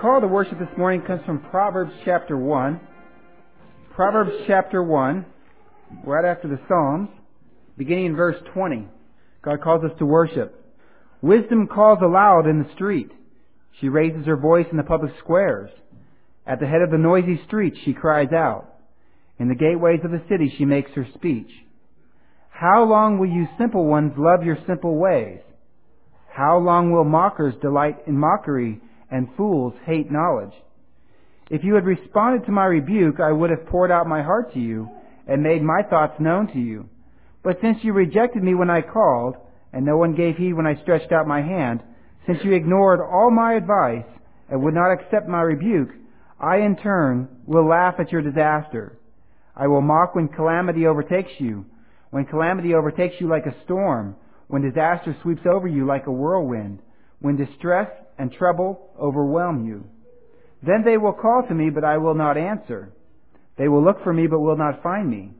Call to worship this morning comes from Proverbs chapter 1. Proverbs chapter 1, right after the Psalms, beginning in verse 20. God calls us to worship. Wisdom calls aloud in the street. She raises her voice in the public squares. At the head of the noisy streets she cries out. In the gateways of the city she makes her speech. How long will you simple ones love your simple ways? How long will mockers delight in mockery and fools hate knowledge? If you had responded to my rebuke, I would have poured out my heart to you and made my thoughts known to you. But since you rejected me when I called, and no one gave heed when I stretched out my hand, since you ignored all my advice and would not accept my rebuke, I in turn will laugh at your disaster. I will mock when calamity overtakes you, when calamity overtakes you like a storm, when disaster sweeps over you like a whirlwind, when distress and trouble overwhelm you. Then they will call to me, but I will not answer. They will look for me, but will not find me.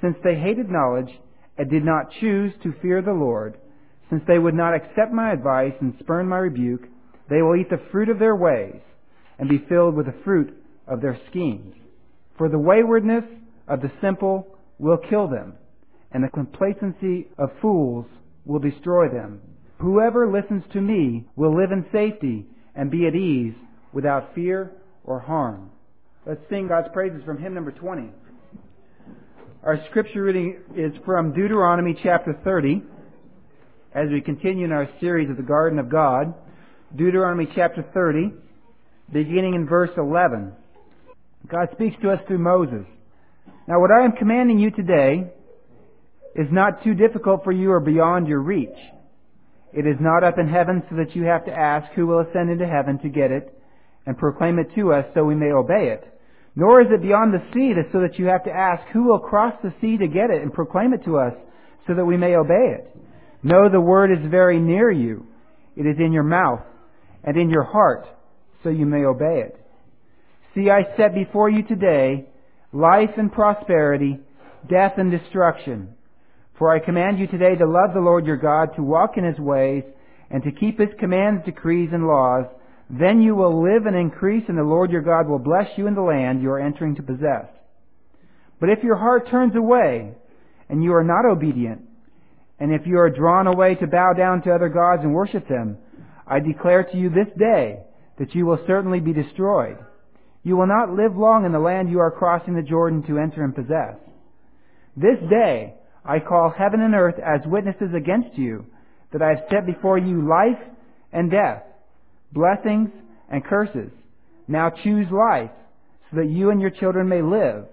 Since they hated knowledge and did not choose to fear the Lord, since they would not accept my advice and spurn my rebuke, they will eat the fruit of their ways and be filled with the fruit of their schemes. For the waywardness of the simple will kill them, and the complacency of fools will destroy them. Whoever listens to me will live in safety and be at ease without fear or harm. Let's sing God's praises from hymn number 20. Our scripture reading is from Deuteronomy chapter 30 as we continue in our series of the Garden of God. Deuteronomy chapter 30, beginning in verse 11. God speaks to us through Moses. Now what I am commanding you today is not too difficult for you or beyond your reach. It is not up in heaven so that you have to ask who will ascend into heaven to get it and proclaim it to us so we may obey it. Nor is it beyond the sea so that you have to ask who will cross the sea to get it and proclaim it to us so that we may obey it. No, the word is very near you. It is in your mouth and in your heart so you may obey it. See, I set before you today life and prosperity, death and destruction. For I command you today to love the Lord your God, to walk in his ways, and to keep his commands, decrees, and laws. Then you will live and increase, and the Lord your God will bless you in the land you are entering to possess. But if your heart turns away, and you are not obedient, and if you are drawn away to bow down to other gods and worship them, I declare to you this day that you will certainly be destroyed. You will not live long in the land you are crossing the Jordan to enter and possess. This day I call heaven and earth as witnesses against you that I have set before you life and death, blessings and curses. Now choose life so that you and your children may live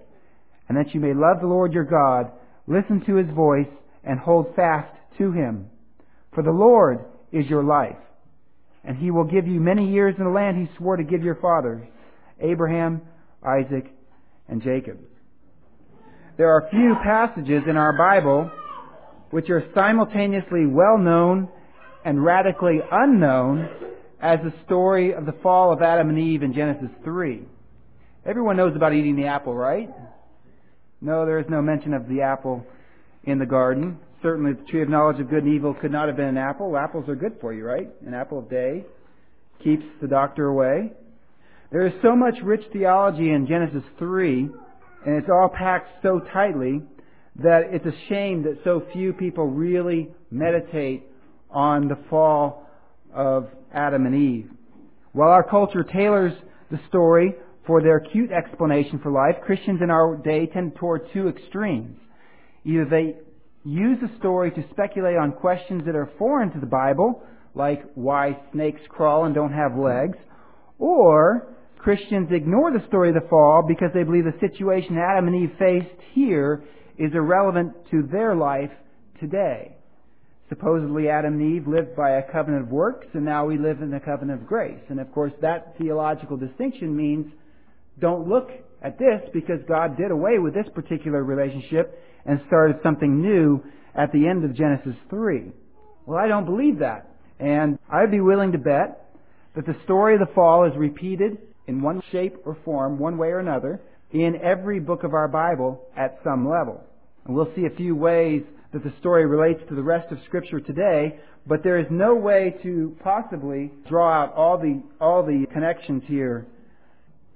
and that you may love the Lord your God, listen to his voice, and hold fast to him. For the Lord is your life, and he will give you many years in the land he swore to give your fathers, Abraham, Isaac, and Jacob. There are few passages in our Bible which are simultaneously well known and radically unknown as the story of the fall of Adam and Eve in Genesis 3. Everyone knows about eating the apple, right? No, there is no mention of the apple in the garden. Certainly the tree of knowledge of good and evil could not have been an apple. Apples are good for you, right? An apple a day keeps the doctor away. There is so much rich theology in Genesis 3 and it's all packed so tightly that it's a shame that so few people really meditate on the fall of Adam and Eve. While our culture tailors the story for their cute explanation for life, Christians in our day tend toward two extremes. Either they use the story to speculate on questions that are foreign to the Bible, like why snakes crawl and don't have legs, or Christians ignore the story of the fall because they believe the situation Adam and Eve faced here is irrelevant to their life today. Supposedly Adam and Eve lived by a covenant of works and now we live in a covenant of grace. And of course that theological distinction means don't look at this because God did away with this particular relationship and started something new at the end of Genesis 3. Well, I don't believe that. And I'd be willing to bet that the story of the fall is repeated in one shape or form, one way or another, in every book of our Bible at some level. And we'll see a few ways that the story relates to the rest of Scripture today, but there is no way to possibly draw out all the, all the connections here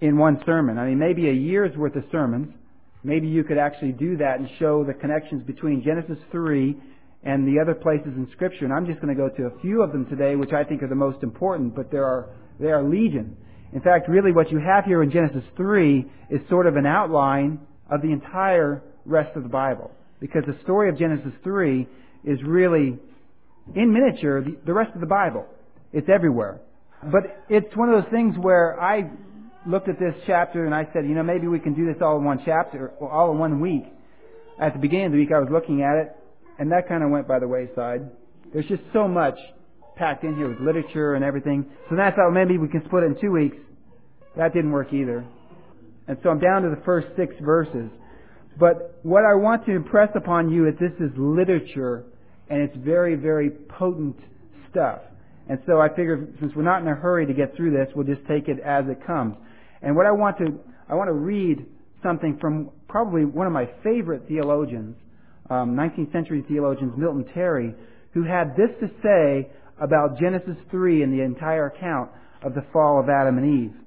in one sermon. I mean, maybe a year's worth of sermons. Maybe you could actually do that and show the connections between Genesis 3 and the other places in Scripture. And I'm just going to go to a few of them today, which I think are the most important, but there are, there are legion. In fact, really what you have here in Genesis 3 is sort of an outline of the entire rest of the Bible. Because the story of Genesis 3 is really, in miniature, the, rest of the Bible. It's everywhere. But it's one of those things where I looked at this chapter and I said, you know, maybe we can do this all in one chapter, or all in one week. At the beginning of the week, I was looking at it, and that kind of went by the wayside. There's just so much packed in here with literature and everything. So I thought maybe we can split it in two weeks. That didn't work either. And so I'm down to the first six verses. But what I want to impress upon you is this is literature, and it's very, very potent stuff. And so I figure since we're not in a hurry to get through this, we'll just take it as it comes. And what I want to, I want to read something from probably one of my favorite theologians, um, 19th century theologians, Milton Terry, who had this to say about Genesis 3 and the entire account of the fall of Adam and Eve.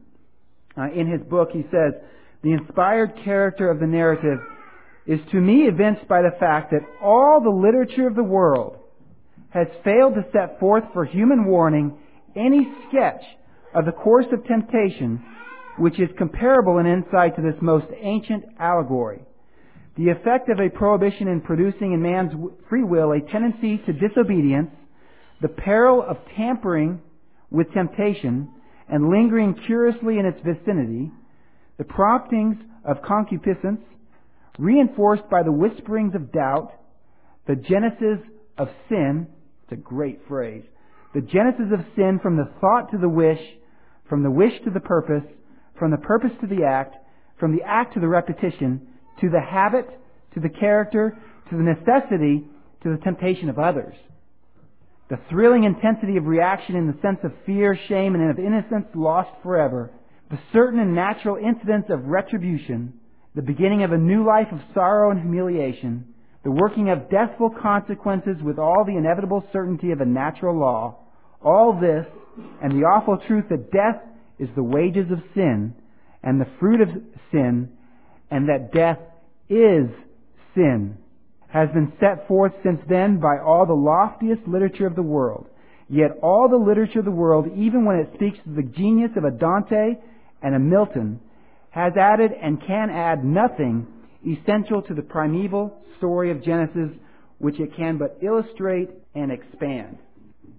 Uh, in his book, he says, the inspired character of the narrative is to me evinced by the fact that all the literature of the world has failed to set forth for human warning any sketch of the course of temptation which is comparable in insight to this most ancient allegory. The effect of a prohibition in producing in man's free will a tendency to disobedience, the peril of tampering with temptation and lingering curiously in its vicinity, the promptings of concupiscence, reinforced by the whisperings of doubt, the genesis of sin, it's a great phrase, the genesis of sin from the thought to the wish, from the wish to the purpose, from the purpose to the act, from the act to the repetition, to the habit, to the character, to the necessity, to the temptation of others. The thrilling intensity of reaction in the sense of fear, shame, and of innocence lost forever. The certain and natural incidence of retribution. The beginning of a new life of sorrow and humiliation. The working of deathful consequences with all the inevitable certainty of a natural law. All this, and the awful truth that death is the wages of sin and the fruit of sin, and that death is sin, has been set forth since then by all the loftiest literature of the world. Yet all the literature of the world, even when it speaks of the genius of a Dante and a Milton, has added and can add nothing essential to the primeval story of Genesis, which it can but illustrate and expand.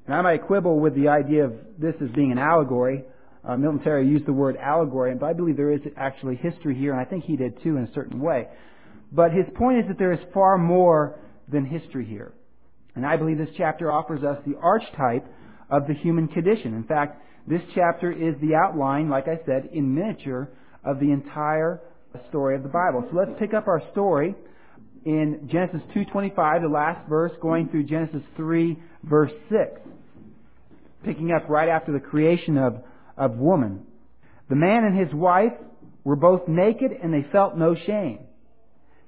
And I might quibble with the idea of this as being an allegory. Uh, Milton Terry used the word allegory, but I believe there is actually history here, and I think he did too in a certain way. But his point is that there is far more than history here. And I believe this chapter offers us the archetype of the human condition. In fact, this chapter is the outline, like I said, in miniature of the entire story of the Bible. So let's pick up our story in Genesis 2:25, the last verse, going through Genesis 3 verse 6. Picking up right after the creation of of woman. The man and his wife were both naked and they felt no shame.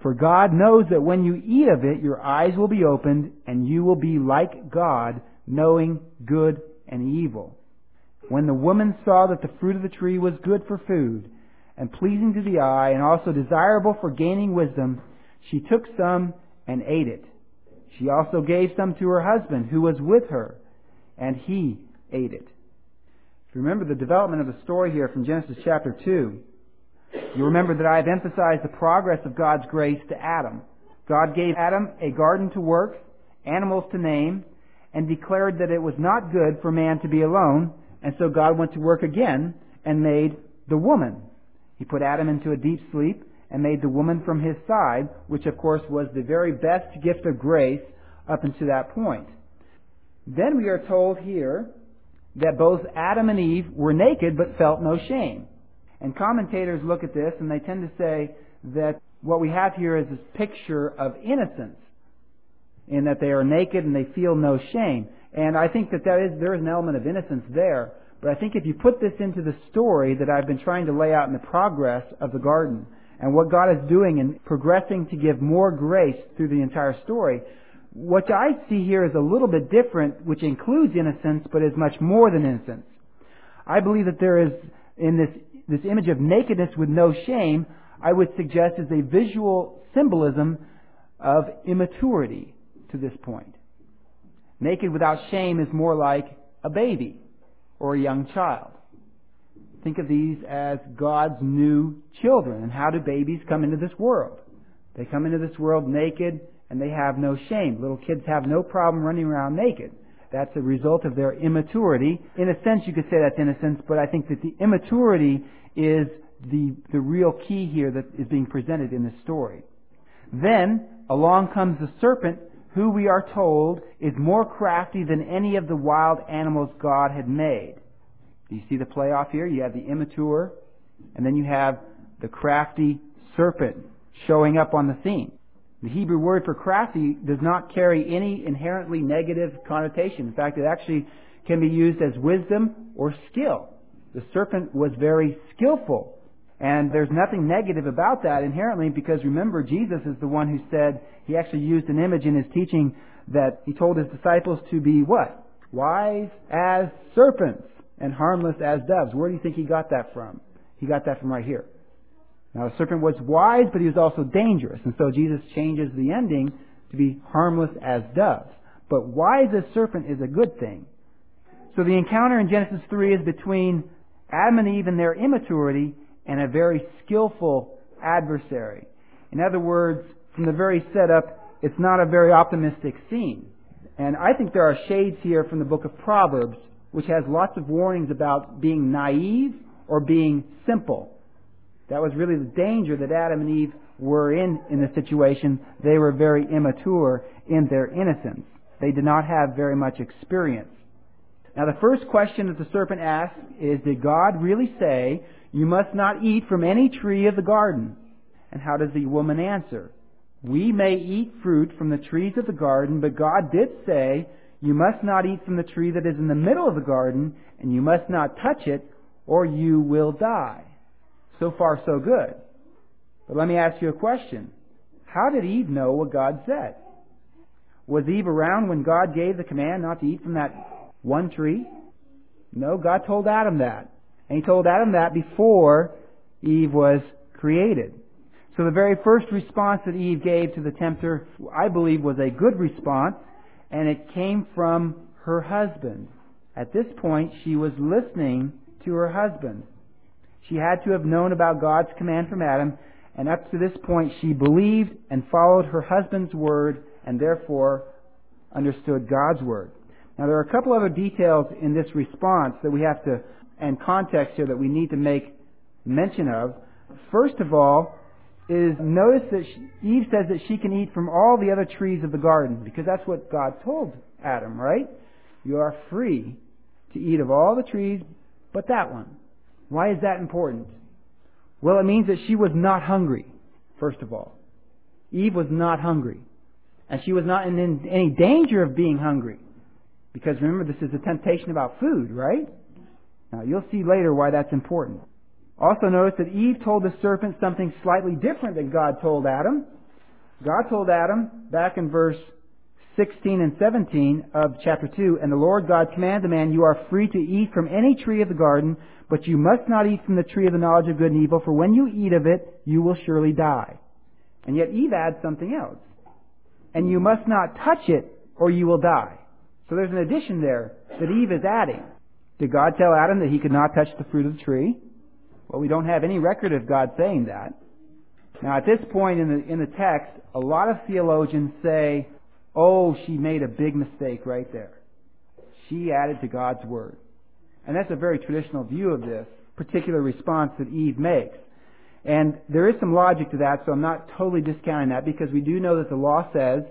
for God knows that when you eat of it, your eyes will be opened, and you will be like God, knowing good and evil. When the woman saw that the fruit of the tree was good for food, and pleasing to the eye, and also desirable for gaining wisdom, she took some and ate it. She also gave some to her husband, who was with her, and he ate it. If you remember the development of the story here from Genesis chapter 2, you remember that I have emphasized the progress of God's grace to Adam. God gave Adam a garden to work, animals to name, and declared that it was not good for man to be alone, and so God went to work again and made the woman. He put Adam into a deep sleep and made the woman from his side, which of course was the very best gift of grace up until that point. Then we are told here that both Adam and Eve were naked but felt no shame. And commentators look at this and they tend to say that what we have here is this picture of innocence in that they are naked and they feel no shame. And I think that, that is, there is an element of innocence there. But I think if you put this into the story that I've been trying to lay out in the progress of the garden and what God is doing in progressing to give more grace through the entire story, what I see here is a little bit different, which includes innocence, but is much more than innocence. I believe that there is, in this, this image of nakedness with no shame, I would suggest is a visual symbolism of immaturity to this point. Naked without shame is more like a baby or a young child. Think of these as God's new children. And how do babies come into this world? They come into this world naked and they have no shame. Little kids have no problem running around naked. That's a result of their immaturity. In a sense, you could say that's innocence, but I think that the immaturity is the, the real key here that is being presented in this story. Then, along comes the serpent, who we are told is more crafty than any of the wild animals God had made. Do you see the playoff here? You have the immature, and then you have the crafty serpent showing up on the scene. The Hebrew word for crafty does not carry any inherently negative connotation. In fact, it actually can be used as wisdom or skill. The serpent was very skillful. And there's nothing negative about that inherently because remember, Jesus is the one who said, he actually used an image in his teaching that he told his disciples to be what? Wise as serpents and harmless as doves. Where do you think he got that from? He got that from right here. Now the serpent was wise, but he was also dangerous. And so Jesus changes the ending to be harmless as doves. But wise as serpent is a good thing. So the encounter in Genesis 3 is between Adam and Eve in their immaturity and a very skillful adversary. In other words, from the very setup, it's not a very optimistic scene. And I think there are shades here from the book of Proverbs which has lots of warnings about being naive or being simple. That was really the danger that Adam and Eve were in in the situation. They were very immature in their innocence. They did not have very much experience. Now the first question that the serpent asks is, did God really say, you must not eat from any tree of the garden? And how does the woman answer? We may eat fruit from the trees of the garden, but God did say, you must not eat from the tree that is in the middle of the garden, and you must not touch it, or you will die. So far, so good. But let me ask you a question. How did Eve know what God said? Was Eve around when God gave the command not to eat from that one tree? No, God told Adam that. And He told Adam that before Eve was created. So the very first response that Eve gave to the tempter, I believe, was a good response, and it came from her husband. At this point, she was listening to her husband. She had to have known about God's command from Adam, and up to this point she believed and followed her husband's word and therefore understood God's word. Now there are a couple other details in this response that we have to, and context here that we need to make mention of. First of all, is notice that she, Eve says that she can eat from all the other trees of the garden because that's what God told Adam, right? You are free to eat of all the trees but that one. Why is that important? Well, it means that she was not hungry, first of all. Eve was not hungry. And she was not in any danger of being hungry. Because remember, this is a temptation about food, right? Now, you'll see later why that's important. Also notice that Eve told the serpent something slightly different than God told Adam. God told Adam, back in verse 16 and 17 of chapter 2, And the Lord God commanded the man, You are free to eat from any tree of the garden, but you must not eat from the tree of the knowledge of good and evil, for when you eat of it, you will surely die. And yet Eve adds something else. And you must not touch it, or you will die. So there's an addition there that Eve is adding. Did God tell Adam that he could not touch the fruit of the tree? Well, we don't have any record of God saying that. Now, at this point in the, in the text, a lot of theologians say, oh, she made a big mistake right there. She added to God's word. And that's a very traditional view of this particular response that Eve makes. And there is some logic to that, so I'm not totally discounting that because we do know that the law says,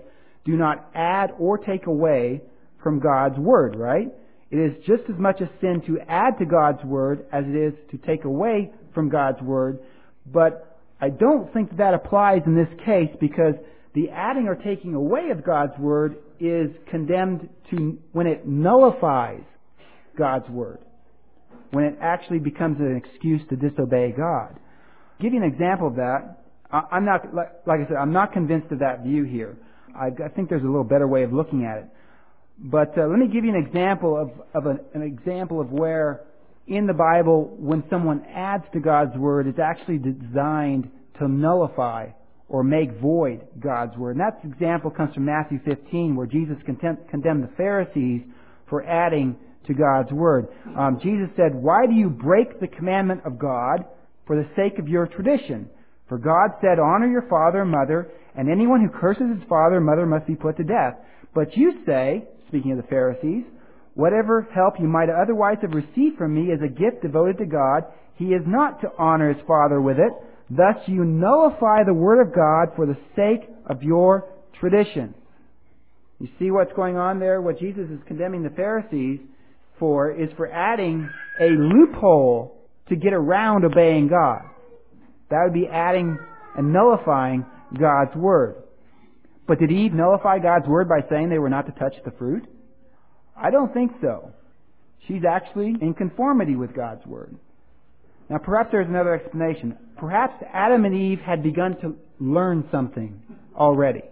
do not add or take away from God's Word, right? It is just as much a sin to add to God's Word as it is to take away from God's Word. But I don't think that, that applies in this case because the adding or taking away of God's Word is condemned to when it nullifies God's Word. When it actually becomes an excuse to disobey God. I'll give you an example of that. I'm not, like I said, I'm not convinced of that view here. I think there's a little better way of looking at it. But uh, let me give you an example of, of an, an example of where in the Bible, when someone adds to God's Word, it's actually designed to nullify or make void God's Word. And that example comes from Matthew 15, where Jesus condemned the Pharisees for adding to God's Word. Um, Jesus said, Why do you break the commandment of God for the sake of your tradition? For God said, Honor your father and mother, and anyone who curses his father and mother must be put to death. But you say, speaking of the Pharisees, whatever help you might otherwise have received from me is a gift devoted to God. He is not to honor his father with it. Thus you nullify the word of God for the sake of your tradition. You see what's going on there? What Jesus is condemning the Pharisees for is for adding a loophole to get around obeying God. That would be adding and nullifying God's word. But did Eve nullify God's word by saying they were not to touch the fruit? I don't think so. She's actually in conformity with God's word. Now perhaps there's another explanation. Perhaps Adam and Eve had begun to learn something already.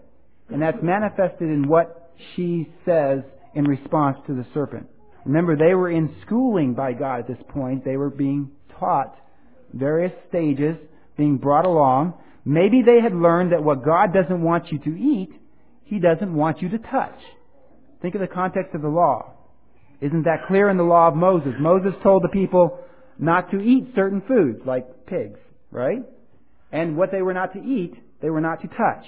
And that's manifested in what she says in response to the serpent. Remember, they were in schooling by God at this point. They were being taught various stages, being brought along. Maybe they had learned that what God doesn't want you to eat, He doesn't want you to touch. Think of the context of the law. Isn't that clear in the law of Moses? Moses told the people not to eat certain foods, like pigs, right? And what they were not to eat, they were not to touch.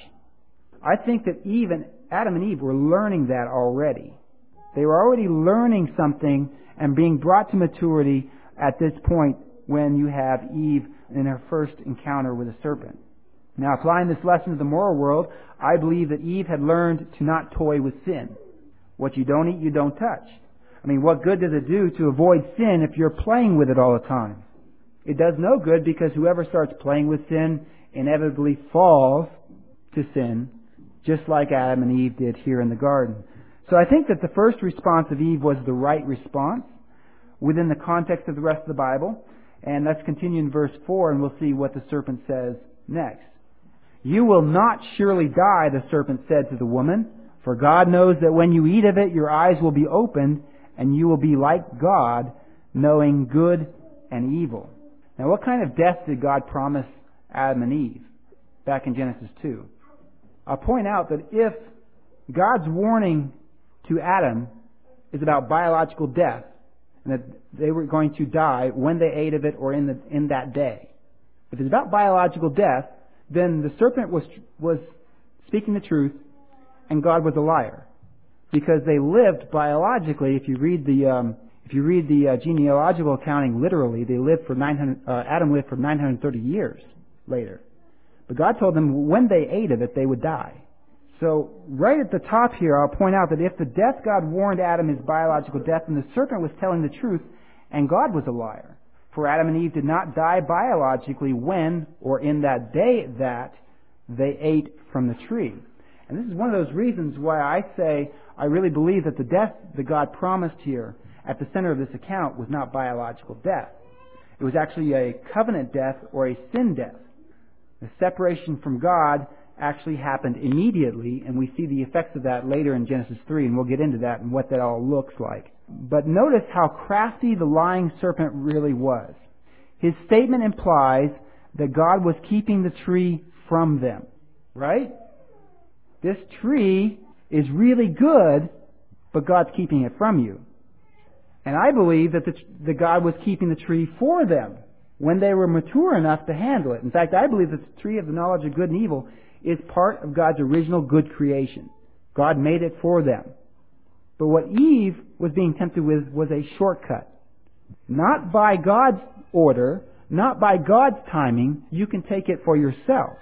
I think that even Adam and Eve were learning that already. They were already learning something and being brought to maturity at this point when you have Eve in her first encounter with a serpent. Now, applying this lesson to the moral world, I believe that Eve had learned to not toy with sin. What you don't eat, you don't touch. I mean, what good does it do to avoid sin if you're playing with it all the time? It does no good because whoever starts playing with sin inevitably falls to sin, just like Adam and Eve did here in the garden. So I think that the first response of Eve was the right response within the context of the rest of the Bible. And let's continue in verse 4 and we'll see what the serpent says next. You will not surely die, the serpent said to the woman, for God knows that when you eat of it, your eyes will be opened, and you will be like God, knowing good and evil. Now, what kind of death did God promise Adam and Eve back in Genesis 2? I'll point out that if God's warning to Adam is about biological death, and that they were going to die when they ate of it or in, the, in that day, if it's about biological death, then the serpent was, was speaking the truth and God was a liar. Because they lived biologically, if you read the, um, if you read the uh, genealogical accounting literally, they lived for 900, uh, Adam lived for 930 years later. But God told them when they ate of it, they would die. So, right at the top here, I'll point out that if the death God warned Adam is biological death, then the serpent was telling the truth, and God was a liar. For Adam and Eve did not die biologically when or in that day that they ate from the tree. And this is one of those reasons why I say I really believe that the death that God promised here at the center of this account was not biological death. It was actually a covenant death or a sin death. The separation from God actually happened immediately, and we see the effects of that later in Genesis 3, and we'll get into that and what that all looks like. But notice how crafty the lying serpent really was. His statement implies that God was keeping the tree from them. Right? This tree is really good, but God's keeping it from you. And I believe that, the, that God was keeping the tree for them when they were mature enough to handle it. In fact, I believe that the tree of the knowledge of good and evil is part of God's original good creation. God made it for them. But what Eve was being tempted with was a shortcut. Not by God's order, not by God's timing, you can take it for yourself.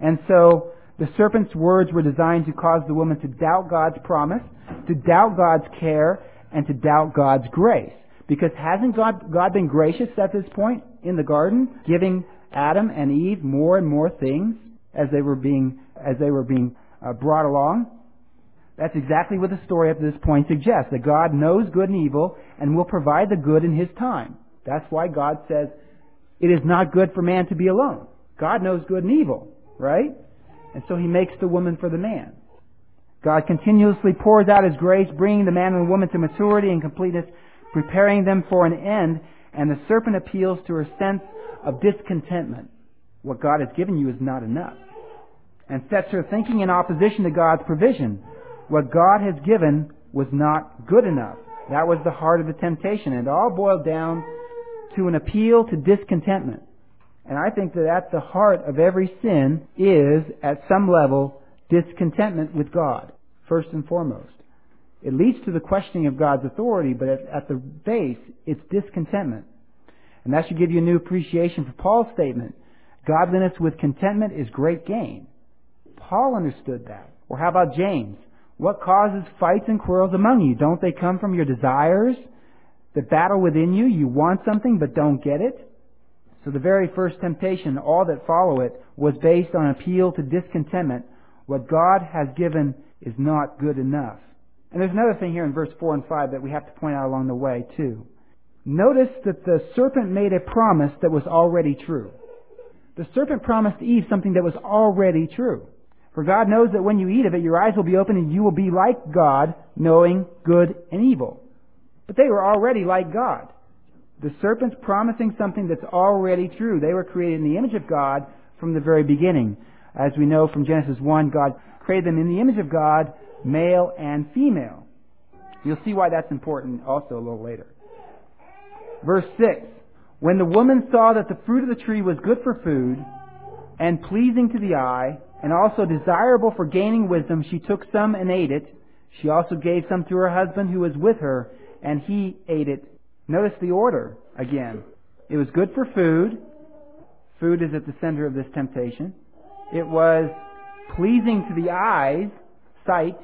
And so, the serpent's words were designed to cause the woman to doubt God's promise, to doubt God's care and to doubt God's grace. Because hasn't God, God been gracious at this point in the garden, giving Adam and Eve more and more things as they were being, as they were being uh, brought along? That's exactly what the story up to this point suggests, that God knows good and evil and will provide the good in His time. That's why God says, it is not good for man to be alone. God knows good and evil, right? And so He makes the woman for the man. God continuously pours out His grace, bringing the man and the woman to maturity and completeness, preparing them for an end, and the serpent appeals to her sense of discontentment. What God has given you is not enough. And sets her thinking in opposition to God's provision. What God has given was not good enough. That was the heart of the temptation. And it all boiled down to an appeal to discontentment. And I think that at the heart of every sin is, at some level, discontentment with God, first and foremost. It leads to the questioning of God's authority, but at, at the base, it's discontentment. And that should give you a new appreciation for Paul's statement. Godliness with contentment is great gain. Paul understood that. Or how about James? What causes fights and quarrels among you? Don't they come from your desires that battle within you? You want something but don't get it? So the very first temptation, all that follow it, was based on appeal to discontentment. What God has given is not good enough. And there's another thing here in verse 4 and 5 that we have to point out along the way, too. Notice that the serpent made a promise that was already true. The serpent promised Eve something that was already true. For God knows that when you eat of it, your eyes will be opened and you will be like God, knowing good and evil. But they were already like God. The serpent's promising something that's already true. They were created in the image of God from the very beginning. As we know from Genesis 1, God created them in the image of God, male and female. You'll see why that's important also a little later. Verse 6. When the woman saw that the fruit of the tree was good for food, and pleasing to the eye, and also desirable for gaining wisdom, she took some and ate it. She also gave some to her husband who was with her, and he ate it. Notice the order again. It was good for food. Food is at the center of this temptation. It was pleasing to the eyes, sight,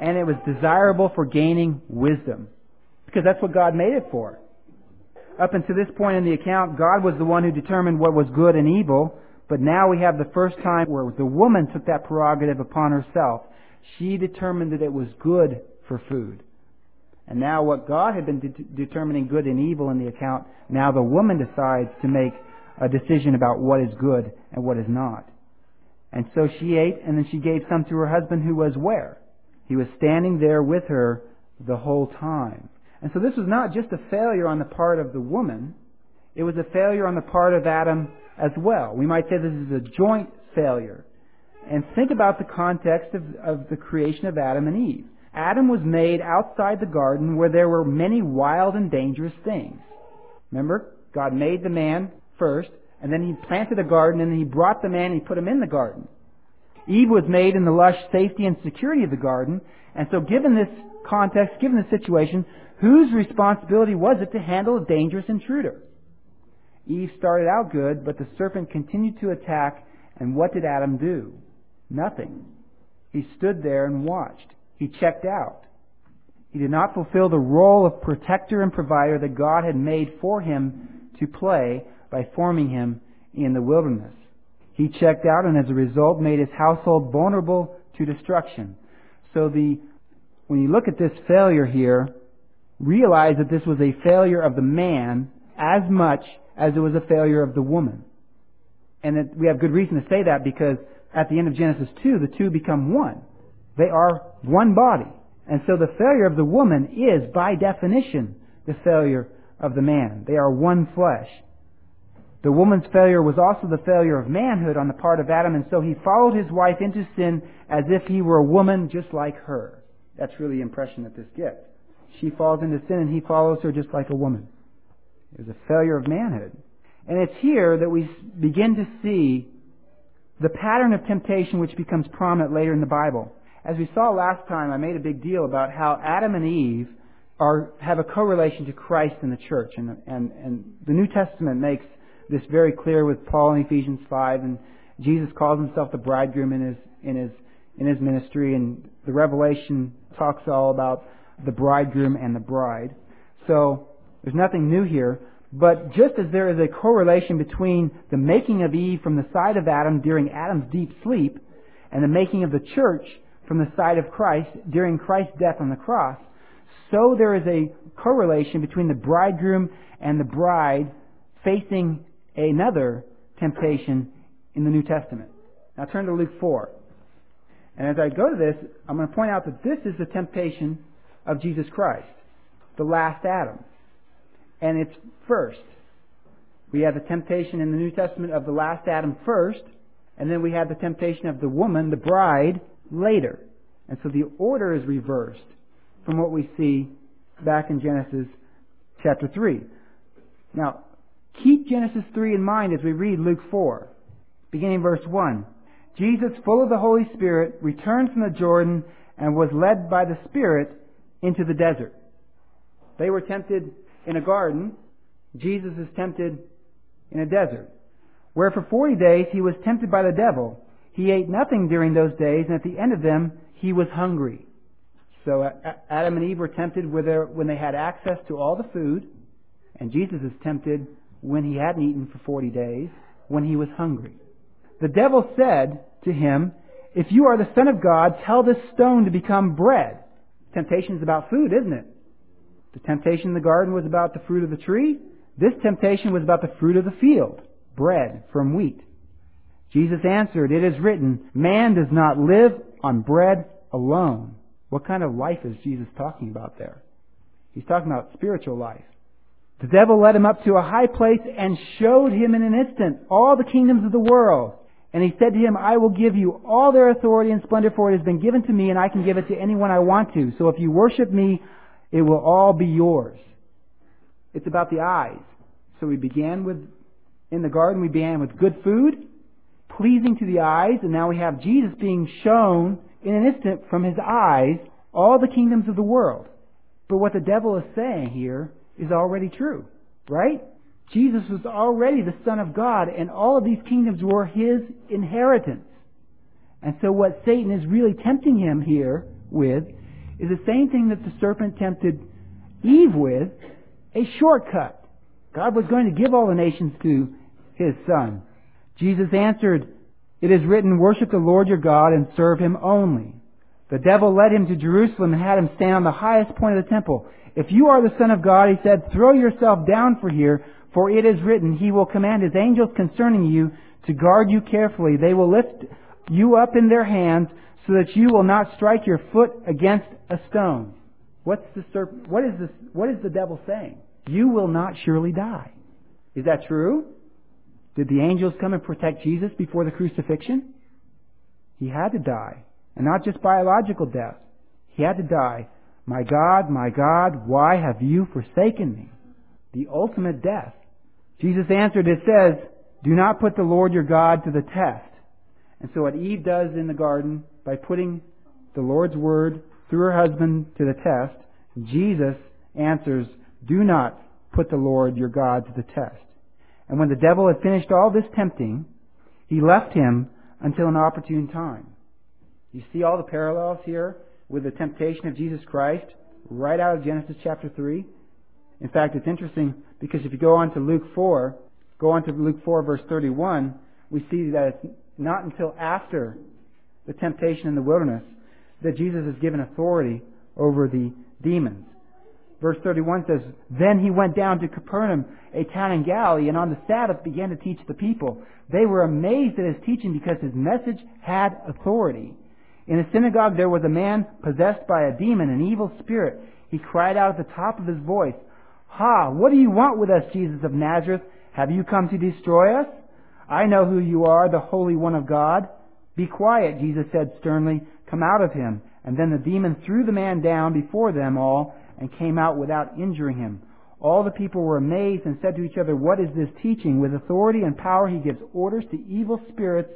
and it was desirable for gaining wisdom. Because that's what God made it for. Up until this point in the account, God was the one who determined what was good and evil, but now we have the first time where the woman took that prerogative upon herself. She determined that it was good for food. And now what God had been de- determining good and evil in the account, now the woman decides to make a decision about what is good and what is not. And so she ate, and then she gave some to her husband who was where? He was standing there with her the whole time. And so this was not just a failure on the part of the woman, it was a failure on the part of Adam as well. We might say this is a joint failure. And think about the context of, of the creation of Adam and Eve. Adam was made outside the garden where there were many wild and dangerous things. Remember? God made the man first, and then he planted a garden, and then he brought the man and he put him in the garden. Eve was made in the lush safety and security of the garden, and so given this context, given the situation, whose responsibility was it to handle a dangerous intruder? Eve started out good, but the serpent continued to attack, and what did Adam do? Nothing. He stood there and watched. He checked out. He did not fulfill the role of protector and provider that God had made for him to play by forming him in the wilderness. He checked out and as a result made his household vulnerable to destruction. So the, when you look at this failure here, realize that this was a failure of the man as much as it was a failure of the woman. And that we have good reason to say that because at the end of Genesis 2, the two become one. They are one body. And so the failure of the woman is, by definition, the failure of the man. They are one flesh. The woman's failure was also the failure of manhood on the part of Adam, and so he followed his wife into sin as if he were a woman just like her. That's really the impression that this gives. She falls into sin and he follows her just like a woman. It was a failure of manhood. And it's here that we begin to see the pattern of temptation which becomes prominent later in the Bible. As we saw last time, I made a big deal about how Adam and Eve are, have a correlation to Christ and the church. And, and, and the New Testament makes this very clear with Paul in Ephesians 5. And Jesus calls himself the bridegroom in his, in his, in his ministry. And the revelation talks all about the bridegroom and the bride. So there's nothing new here. But just as there is a correlation between the making of Eve from the side of Adam during Adam's deep sleep and the making of the church from the side of Christ during Christ's death on the cross, so there is a correlation between the bridegroom and the bride facing another temptation in the New Testament. Now turn to Luke 4. And as I go to this, I'm going to point out that this is the temptation of Jesus Christ, the last Adam. And it's first. We have the temptation in the New Testament of the last Adam first, and then we have the temptation of the woman, the bride, later. And so the order is reversed from what we see back in Genesis chapter 3. Now, keep Genesis 3 in mind as we read Luke 4, beginning verse 1. Jesus, full of the Holy Spirit, returned from the Jordan and was led by the Spirit into the desert. They were tempted in a garden. Jesus is tempted in a desert, where for 40 days he was tempted by the devil. He ate nothing during those days, and at the end of them, he was hungry. So Adam and Eve were tempted when they had access to all the food, and Jesus is tempted when he hadn't eaten for 40 days, when he was hungry. The devil said to him, If you are the Son of God, tell this stone to become bread. Temptation is about food, isn't it? The temptation in the garden was about the fruit of the tree. This temptation was about the fruit of the field, bread from wheat. Jesus answered, It is written, Man does not live on bread alone. What kind of life is Jesus talking about there? He's talking about spiritual life. The devil led him up to a high place and showed him in an instant all the kingdoms of the world. And he said to him, I will give you all their authority and splendor, for it has been given to me, and I can give it to anyone I want to. So if you worship me, it will all be yours. It's about the eyes. So we began with, in the garden, we began with good food, pleasing to the eyes, and now we have Jesus being shown in an instant from his eyes all the kingdoms of the world. But what the devil is saying here is already true, right? Jesus was already the Son of God, and all of these kingdoms were his inheritance. And so what Satan is really tempting him here with is the same thing that the serpent tempted Eve with, a shortcut. God was going to give all the nations to his son. Jesus answered, It is written, worship the Lord your God and serve him only. The devil led him to Jerusalem and had him stand on the highest point of the temple. If you are the Son of God, he said, throw yourself down for here, for it is written, He will command His angels concerning you to guard you carefully. They will lift you up in their hands so that you will not strike your foot against a stone. What's the serp- what is this, what is the devil saying? You will not surely die. Is that true? Did the angels come and protect Jesus before the crucifixion? He had to die. And not just biological death. He had to die. My God, my God, why have you forsaken me? The ultimate death. Jesus answered, it says, do not put the Lord your God to the test. And so what Eve does in the garden, by putting the Lord's word through her husband to the test, Jesus answers, do not put the Lord your God to the test. And when the devil had finished all this tempting, he left him until an opportune time. You see all the parallels here with the temptation of Jesus Christ right out of Genesis chapter 3? In fact, it's interesting because if you go on to Luke 4, go on to Luke 4 verse 31, we see that it's not until after the temptation in the wilderness that Jesus is given authority over the demons. Verse 31 says, Then he went down to Capernaum, a town in Galilee, and on the Sabbath began to teach the people. They were amazed at his teaching because his message had authority. In a synagogue there was a man possessed by a demon, an evil spirit. He cried out at the top of his voice, Ha! What do you want with us, Jesus of Nazareth? Have you come to destroy us? I know who you are, the Holy One of God. Be quiet, Jesus said sternly. Come out of him. And then the demon threw the man down before them all and came out without injuring him. All the people were amazed and said to each other, What is this teaching? With authority and power he gives orders to evil spirits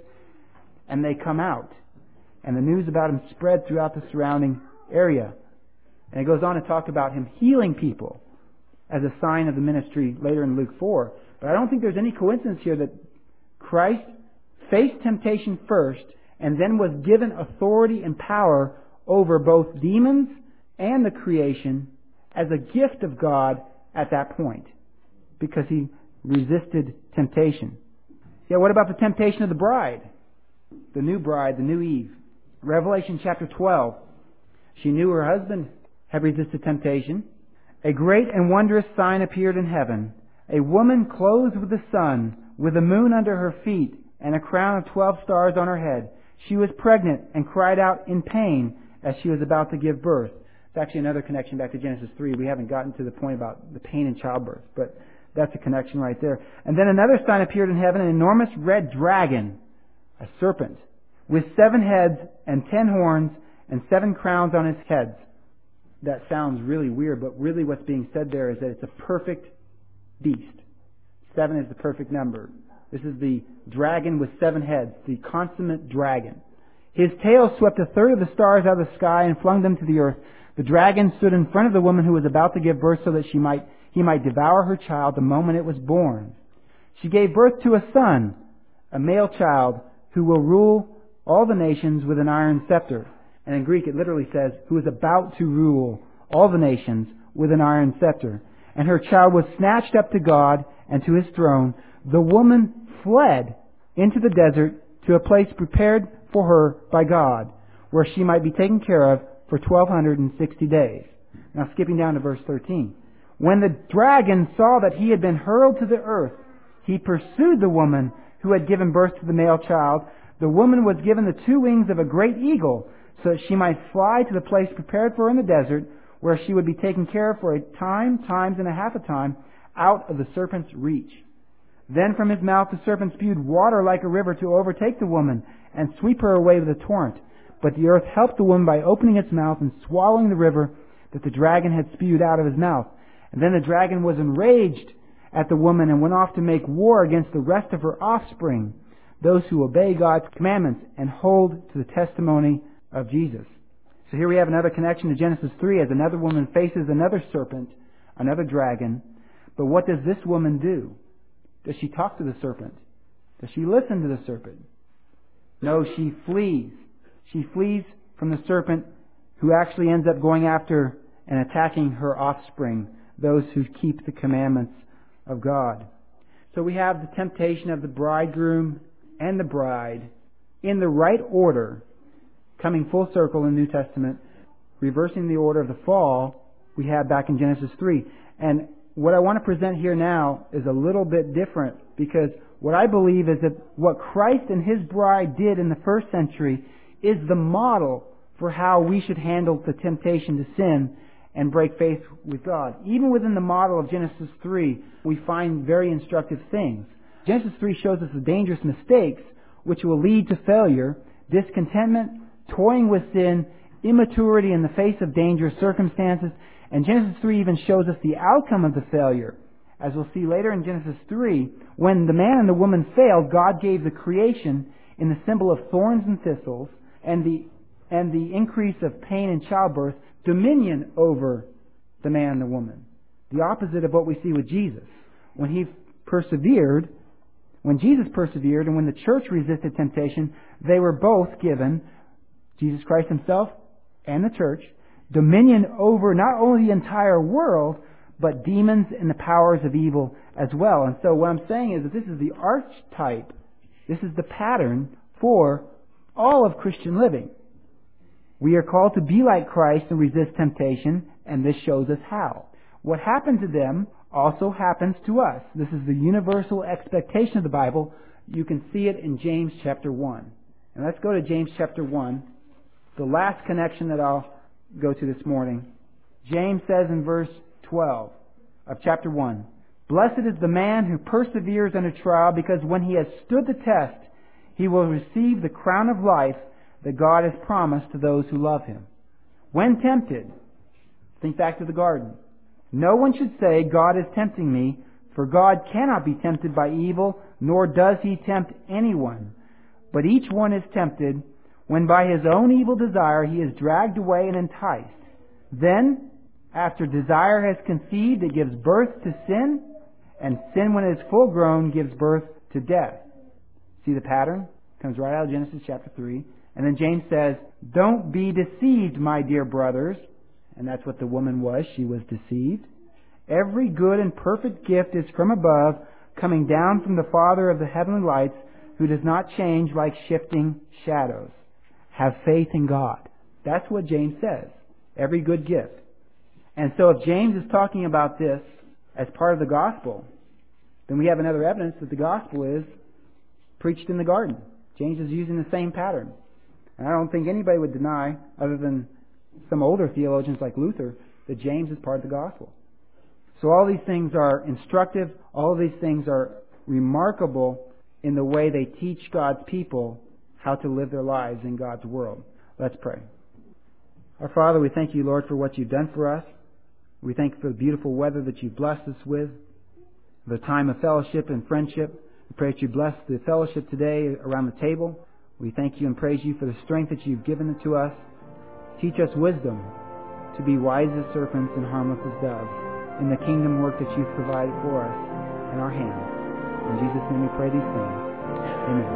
and they come out. And the news about him spread throughout the surrounding area. And it goes on to talk about him healing people as a sign of the ministry later in Luke 4. But I don't think there's any coincidence here that Christ faced temptation first and then was given authority and power over both demons and the creation as a gift of God at that point because he resisted temptation. Yeah, what about the temptation of the bride? The new bride, the new Eve. Revelation chapter 12. She knew her husband had resisted temptation. A great and wondrous sign appeared in heaven. A woman clothed with the sun, with the moon under her feet, and a crown of twelve stars on her head. She was pregnant and cried out in pain as she was about to give birth. It's actually another connection back to Genesis 3. We haven't gotten to the point about the pain in childbirth, but that's a connection right there. And then another sign appeared in heaven, an enormous red dragon, a serpent, with seven heads and ten horns and seven crowns on his heads. That sounds really weird, but really what's being said there is that it's a perfect beast. Seven is the perfect number. This is the dragon with seven heads, the consummate dragon. His tail swept a third of the stars out of the sky and flung them to the earth. The dragon stood in front of the woman who was about to give birth so that she might, he might devour her child the moment it was born. She gave birth to a son, a male child, who will rule all the nations with an iron scepter. And in Greek it literally says, who is about to rule all the nations with an iron scepter. And her child was snatched up to God and to his throne. The woman fled into the desert to a place prepared for her by God, where she might be taken care of for 1260 days. Now skipping down to verse 13. When the dragon saw that he had been hurled to the earth, he pursued the woman who had given birth to the male child. The woman was given the two wings of a great eagle so that she might fly to the place prepared for her in the desert, where she would be taken care of for a time, times and a half a time, out of the serpent's reach. Then from his mouth the serpent spewed water like a river to overtake the woman and sweep her away with a torrent. But the earth helped the woman by opening its mouth and swallowing the river that the dragon had spewed out of his mouth. And then the dragon was enraged at the woman and went off to make war against the rest of her offspring, those who obey God's commandments and hold to the testimony of Jesus. So here we have another connection to Genesis 3 as another woman faces another serpent, another dragon. But what does this woman do? Does she talk to the serpent? Does she listen to the serpent? No, she flees. She flees from the serpent who actually ends up going after and attacking her offspring, those who keep the commandments of God. So we have the temptation of the bridegroom and the bride in the right order, coming full circle in the New Testament, reversing the order of the fall we had back in Genesis 3. And what I want to present here now is a little bit different because what I believe is that what Christ and His bride did in the first century is the model for how we should handle the temptation to sin and break faith with God. Even within the model of Genesis 3, we find very instructive things. Genesis 3 shows us the dangerous mistakes which will lead to failure, discontentment, toying with sin, immaturity in the face of dangerous circumstances, and Genesis 3 even shows us the outcome of the failure. As we'll see later in Genesis 3, when the man and the woman failed, God gave the creation in the symbol of thorns and thistles and the, and the increase of pain in childbirth dominion over the man and the woman. The opposite of what we see with Jesus. When he persevered, when Jesus persevered and when the church resisted temptation, they were both given, Jesus Christ himself and the church, dominion over not only the entire world, but demons and the powers of evil as well. And so what I'm saying is that this is the archetype, this is the pattern for all of Christian living. We are called to be like Christ and resist temptation, and this shows us how. What happened to them also happens to us. This is the universal expectation of the Bible. You can see it in James chapter 1. And let's go to James chapter 1, the last connection that I'll go to this morning. James says in verse 12 of chapter 1, Blessed is the man who perseveres under trial, because when he has stood the test, he will receive the crown of life that God has promised to those who love him. When tempted, think back to the garden. No one should say, God is tempting me, for God cannot be tempted by evil, nor does he tempt anyone. But each one is tempted when by his own evil desire he is dragged away and enticed. Then, after desire has conceived, it gives birth to sin, and sin, when it is full grown, gives birth to death. See the pattern? Comes right out of Genesis chapter 3. And then James says, Don't be deceived, my dear brothers. And that's what the woman was. She was deceived. Every good and perfect gift is from above, coming down from the Father of the heavenly lights, who does not change like shifting shadows. Have faith in God. That's what James says. Every good gift. And so if James is talking about this as part of the gospel, then we have another evidence that the gospel is preached in the garden. James is using the same pattern. And I don't think anybody would deny, other than some older theologians like Luther, that James is part of the gospel. So all these things are instructive, all these things are remarkable in the way they teach God's people how to live their lives in God's world. Let's pray. Our Father, we thank you, Lord, for what you've done for us. We thank you for the beautiful weather that you've blessed us with, the time of fellowship and friendship. We pray that you bless the fellowship today around the table. We thank you and praise you for the strength that you've given to us. Teach us wisdom to be wise as serpents and harmless as doves in the kingdom work that you've provided for us in our hands. In Jesus' name we pray these things. Amen.